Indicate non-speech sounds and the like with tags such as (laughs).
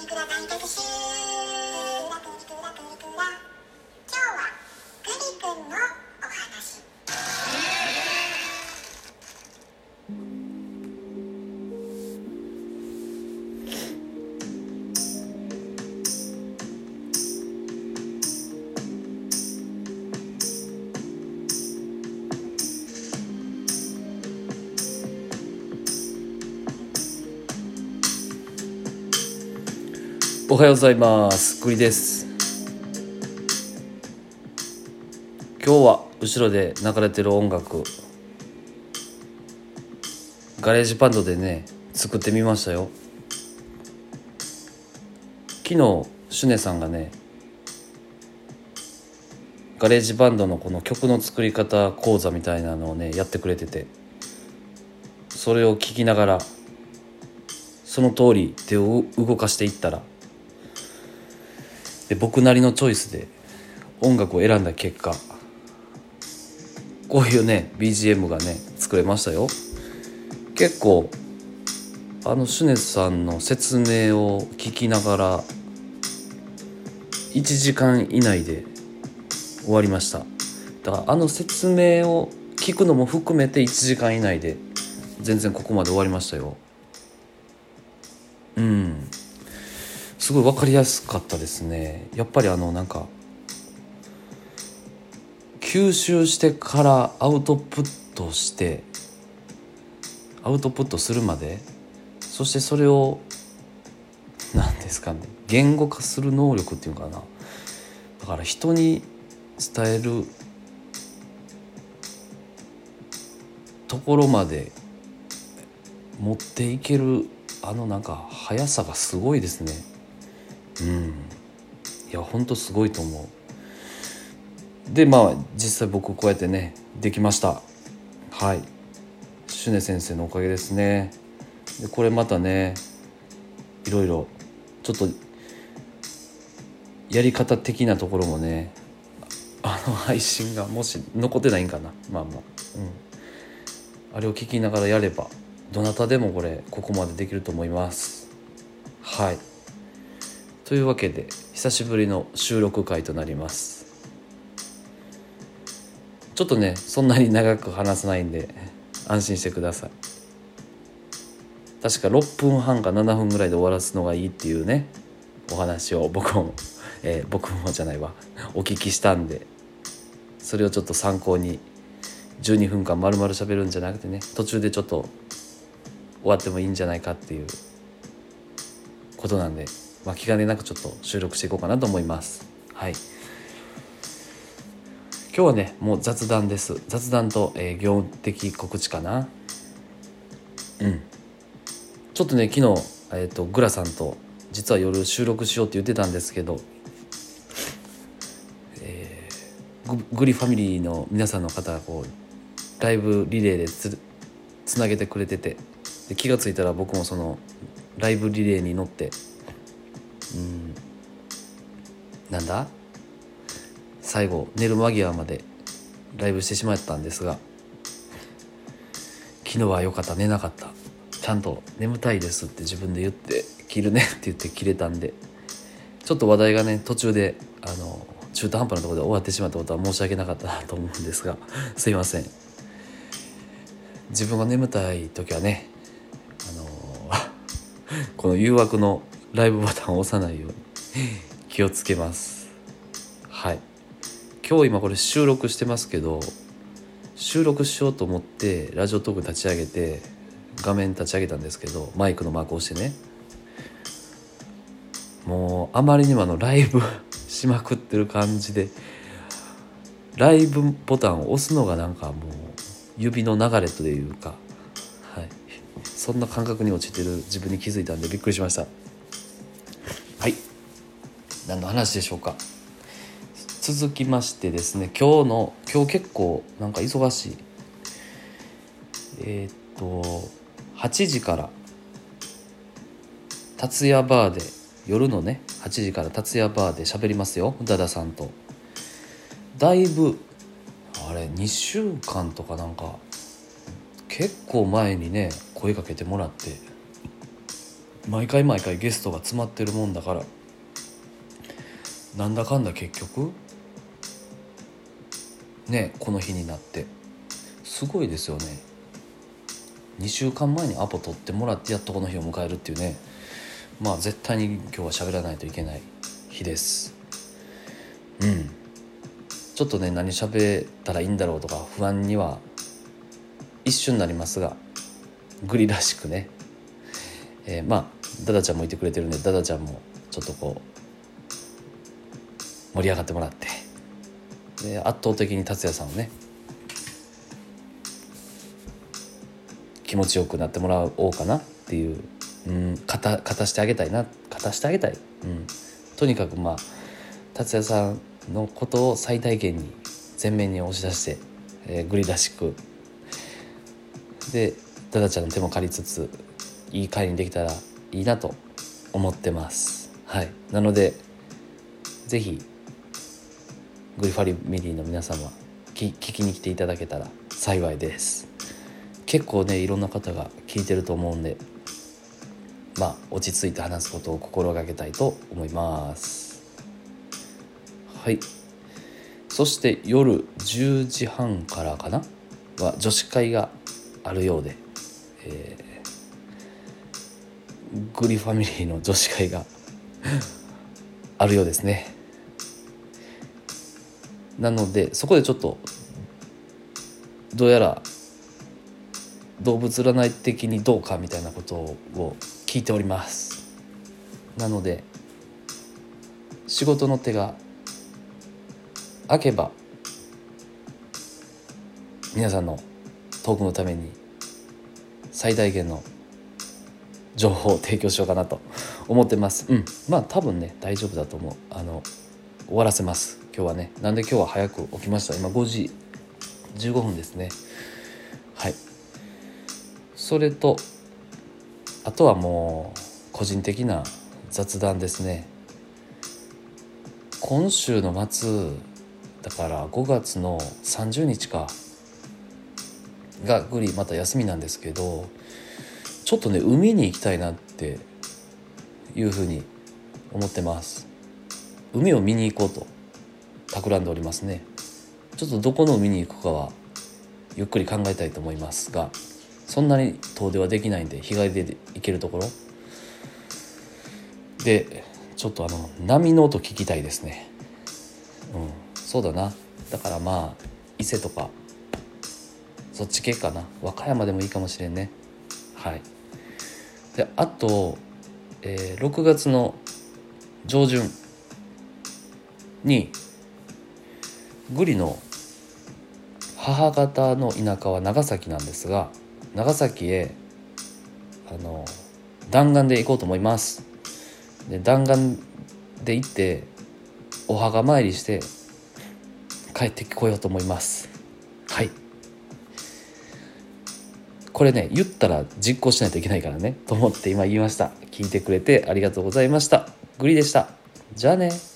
リクラ大特集おはようございます。栗です。今日は後ろで流れてる音楽ガレージバンドでね作ってみましたよ。昨日シュネさんがねガレージバンドのこの曲の作り方講座みたいなのをねやってくれててそれを聞きながらその通り手を動かしていったらで僕なりのチョイスで音楽を選んだ結果こういうね BGM がね作れましたよ。結構あのシュネさんの説明を聞きながら1時間以内で終わりました。だからあの説明を聞くのも含めて1時間以内で全然ここまで終わりましたよ。うん。すごい分かりやすかったですね。やっぱりあのなんか吸収してからアウトプットしてアウトプットするまでそしてそれを何ですかね言語化する能力っていうかな。だから人に伝えるところまで持っていけるあのなんか速さがすごいですね。うん。いやほんとすごいと思う。でまあ実際僕こうやってねできました。はい。シュネ先生のおかげですね。でこれまたねいろいろちょっとやり方的なところもねあの配信がもし残ってないんかな。まあまあうん。あれを聞きながらやればどなたでもこれここまでできると思います。はい。というわけで久しぶりの収録回となります。ちょっとねそんなに長く話さないんで安心してください。確か6分半か7分ぐらいで終わらすのがいいっていうねお話を僕も、(laughs) えー僕もじゃないわ。お聞きしたんでそれをちょっと参考に12分間丸々喋るんじゃなくてね途中でちょっと終わってもいいんじゃないかっていうことなんで、まあ、気兼ねなくちょっと収録していこうかなと思います。はい。今日はねもう雑談です。雑談と、えー業務的告知かな。うん。ちょっとね昨日、えー、とグラさんと実は夜収録しようって言ってたんですけど、えーググリファミリーの皆さんの方がこうライブリレーでつつなげてくれててで気が付いたら僕もそのライブリレーに乗ってうん。なんだ？最後寝る間際までライブしてしまったんですが昨日は良かった。寝なかった。ちゃんと眠たいですって自分で言って切るねって言って切れたんでちょっと話題がね途中であの中途半端なところで終わってしまったことは申し訳なかったなと思うんですが (laughs) すいません。自分が眠たい時はねあの (laughs) この誘惑のライブボタンを押さないように気をつけます。はい。今日今これ収録してますけど収録しようと思ってラジオトーク立ち上げて画面立ち上げたんですけどマイクのマークを押してね。もうあまりにもあのライブしまくってる感じでライブボタンを押すのがなんかもう指の流れというか、はい、そんな感覚に陥ってる自分に気づいたんでびっくりしました。何の話でしょうか？続きましてですね今日の今日結構なんか忙しい。えーっと8時から達也バーで夜のね8時から達也バーで喋りますよ宇多田さんと。だいぶあれ2週間とかなんか結構前にね声かけてもらって毎回毎回ゲストが詰まってるもんだから。なんだかんだ結局ねこの日になって。すごいですよね。2週間前にアポ取ってもらってやっとこの日を迎えるっていうね。まあ絶対に今日は喋らないといけない日です。うん。ちょっとね何喋ったらいいんだろうとか不安には一瞬なりますがグリらしくね、えー、まあダダちゃんもいてくれてるんでダダちゃんもちょっとこう盛り上がってもらって。で圧倒的に達也さんをね気持ちよくなってもらおうかなっていう、うん、勝たしてあげたいな勝たしてあげたい、うん、とにかくまあ達也さんのことを最大限に前面に押し出して、えー、グリらしくでダダちゃんの手も借りつついい会にできたらいいなと思ってます。はい。なので是非グリファリミリーの皆様聞きに来ていただけたら幸いです。結構ねいろんな方が聞いてると思うんでまあ落ち着いて話すことを心がけたいと思います。はい。そして夜10時半からかな？は女子会があるようで、えー、グリファミリーの女子会が (laughs) あるようですね。なのでそこでちょっとどうやら動物占い的にどうかみたいなことを聞いております。なので仕事の手が開けば皆さんのトークのために最大限の情報を提供しようかなと思ってます。うん。まあ多分ね大丈夫だと思う。あの終わらせます。今日はねなんで今日は早く起きました？今5時15分ですね。はい。それとあとはもう個人的な雑談ですね。今週の末だから5月の30日か。がグリまた休みなんですけどちょっとね海に行きたいなっていうふうに思ってます。海を見に行こうと。企んでおりますね。ちょっとどこの海に行くかはゆっくり考えたいと思いますがそんなに遠出はできないんで日帰りで行けるところ。でちょっとあの波の音聞きたいですね。うんそうだな。だからまあ伊勢とかそっち系かな。和歌山でもいいかもしれんね。はい。であと、えー、6月の上旬にグリの母方の田舎は長崎なんですが長崎へあの弾丸で行こうと思います。で弾丸で行ってお墓参りして帰ってこようと思います。はい。これね言ったら実行しないといけないからねと思って今言いました。聞いてくれてありがとうございました。グリでした。じゃあね。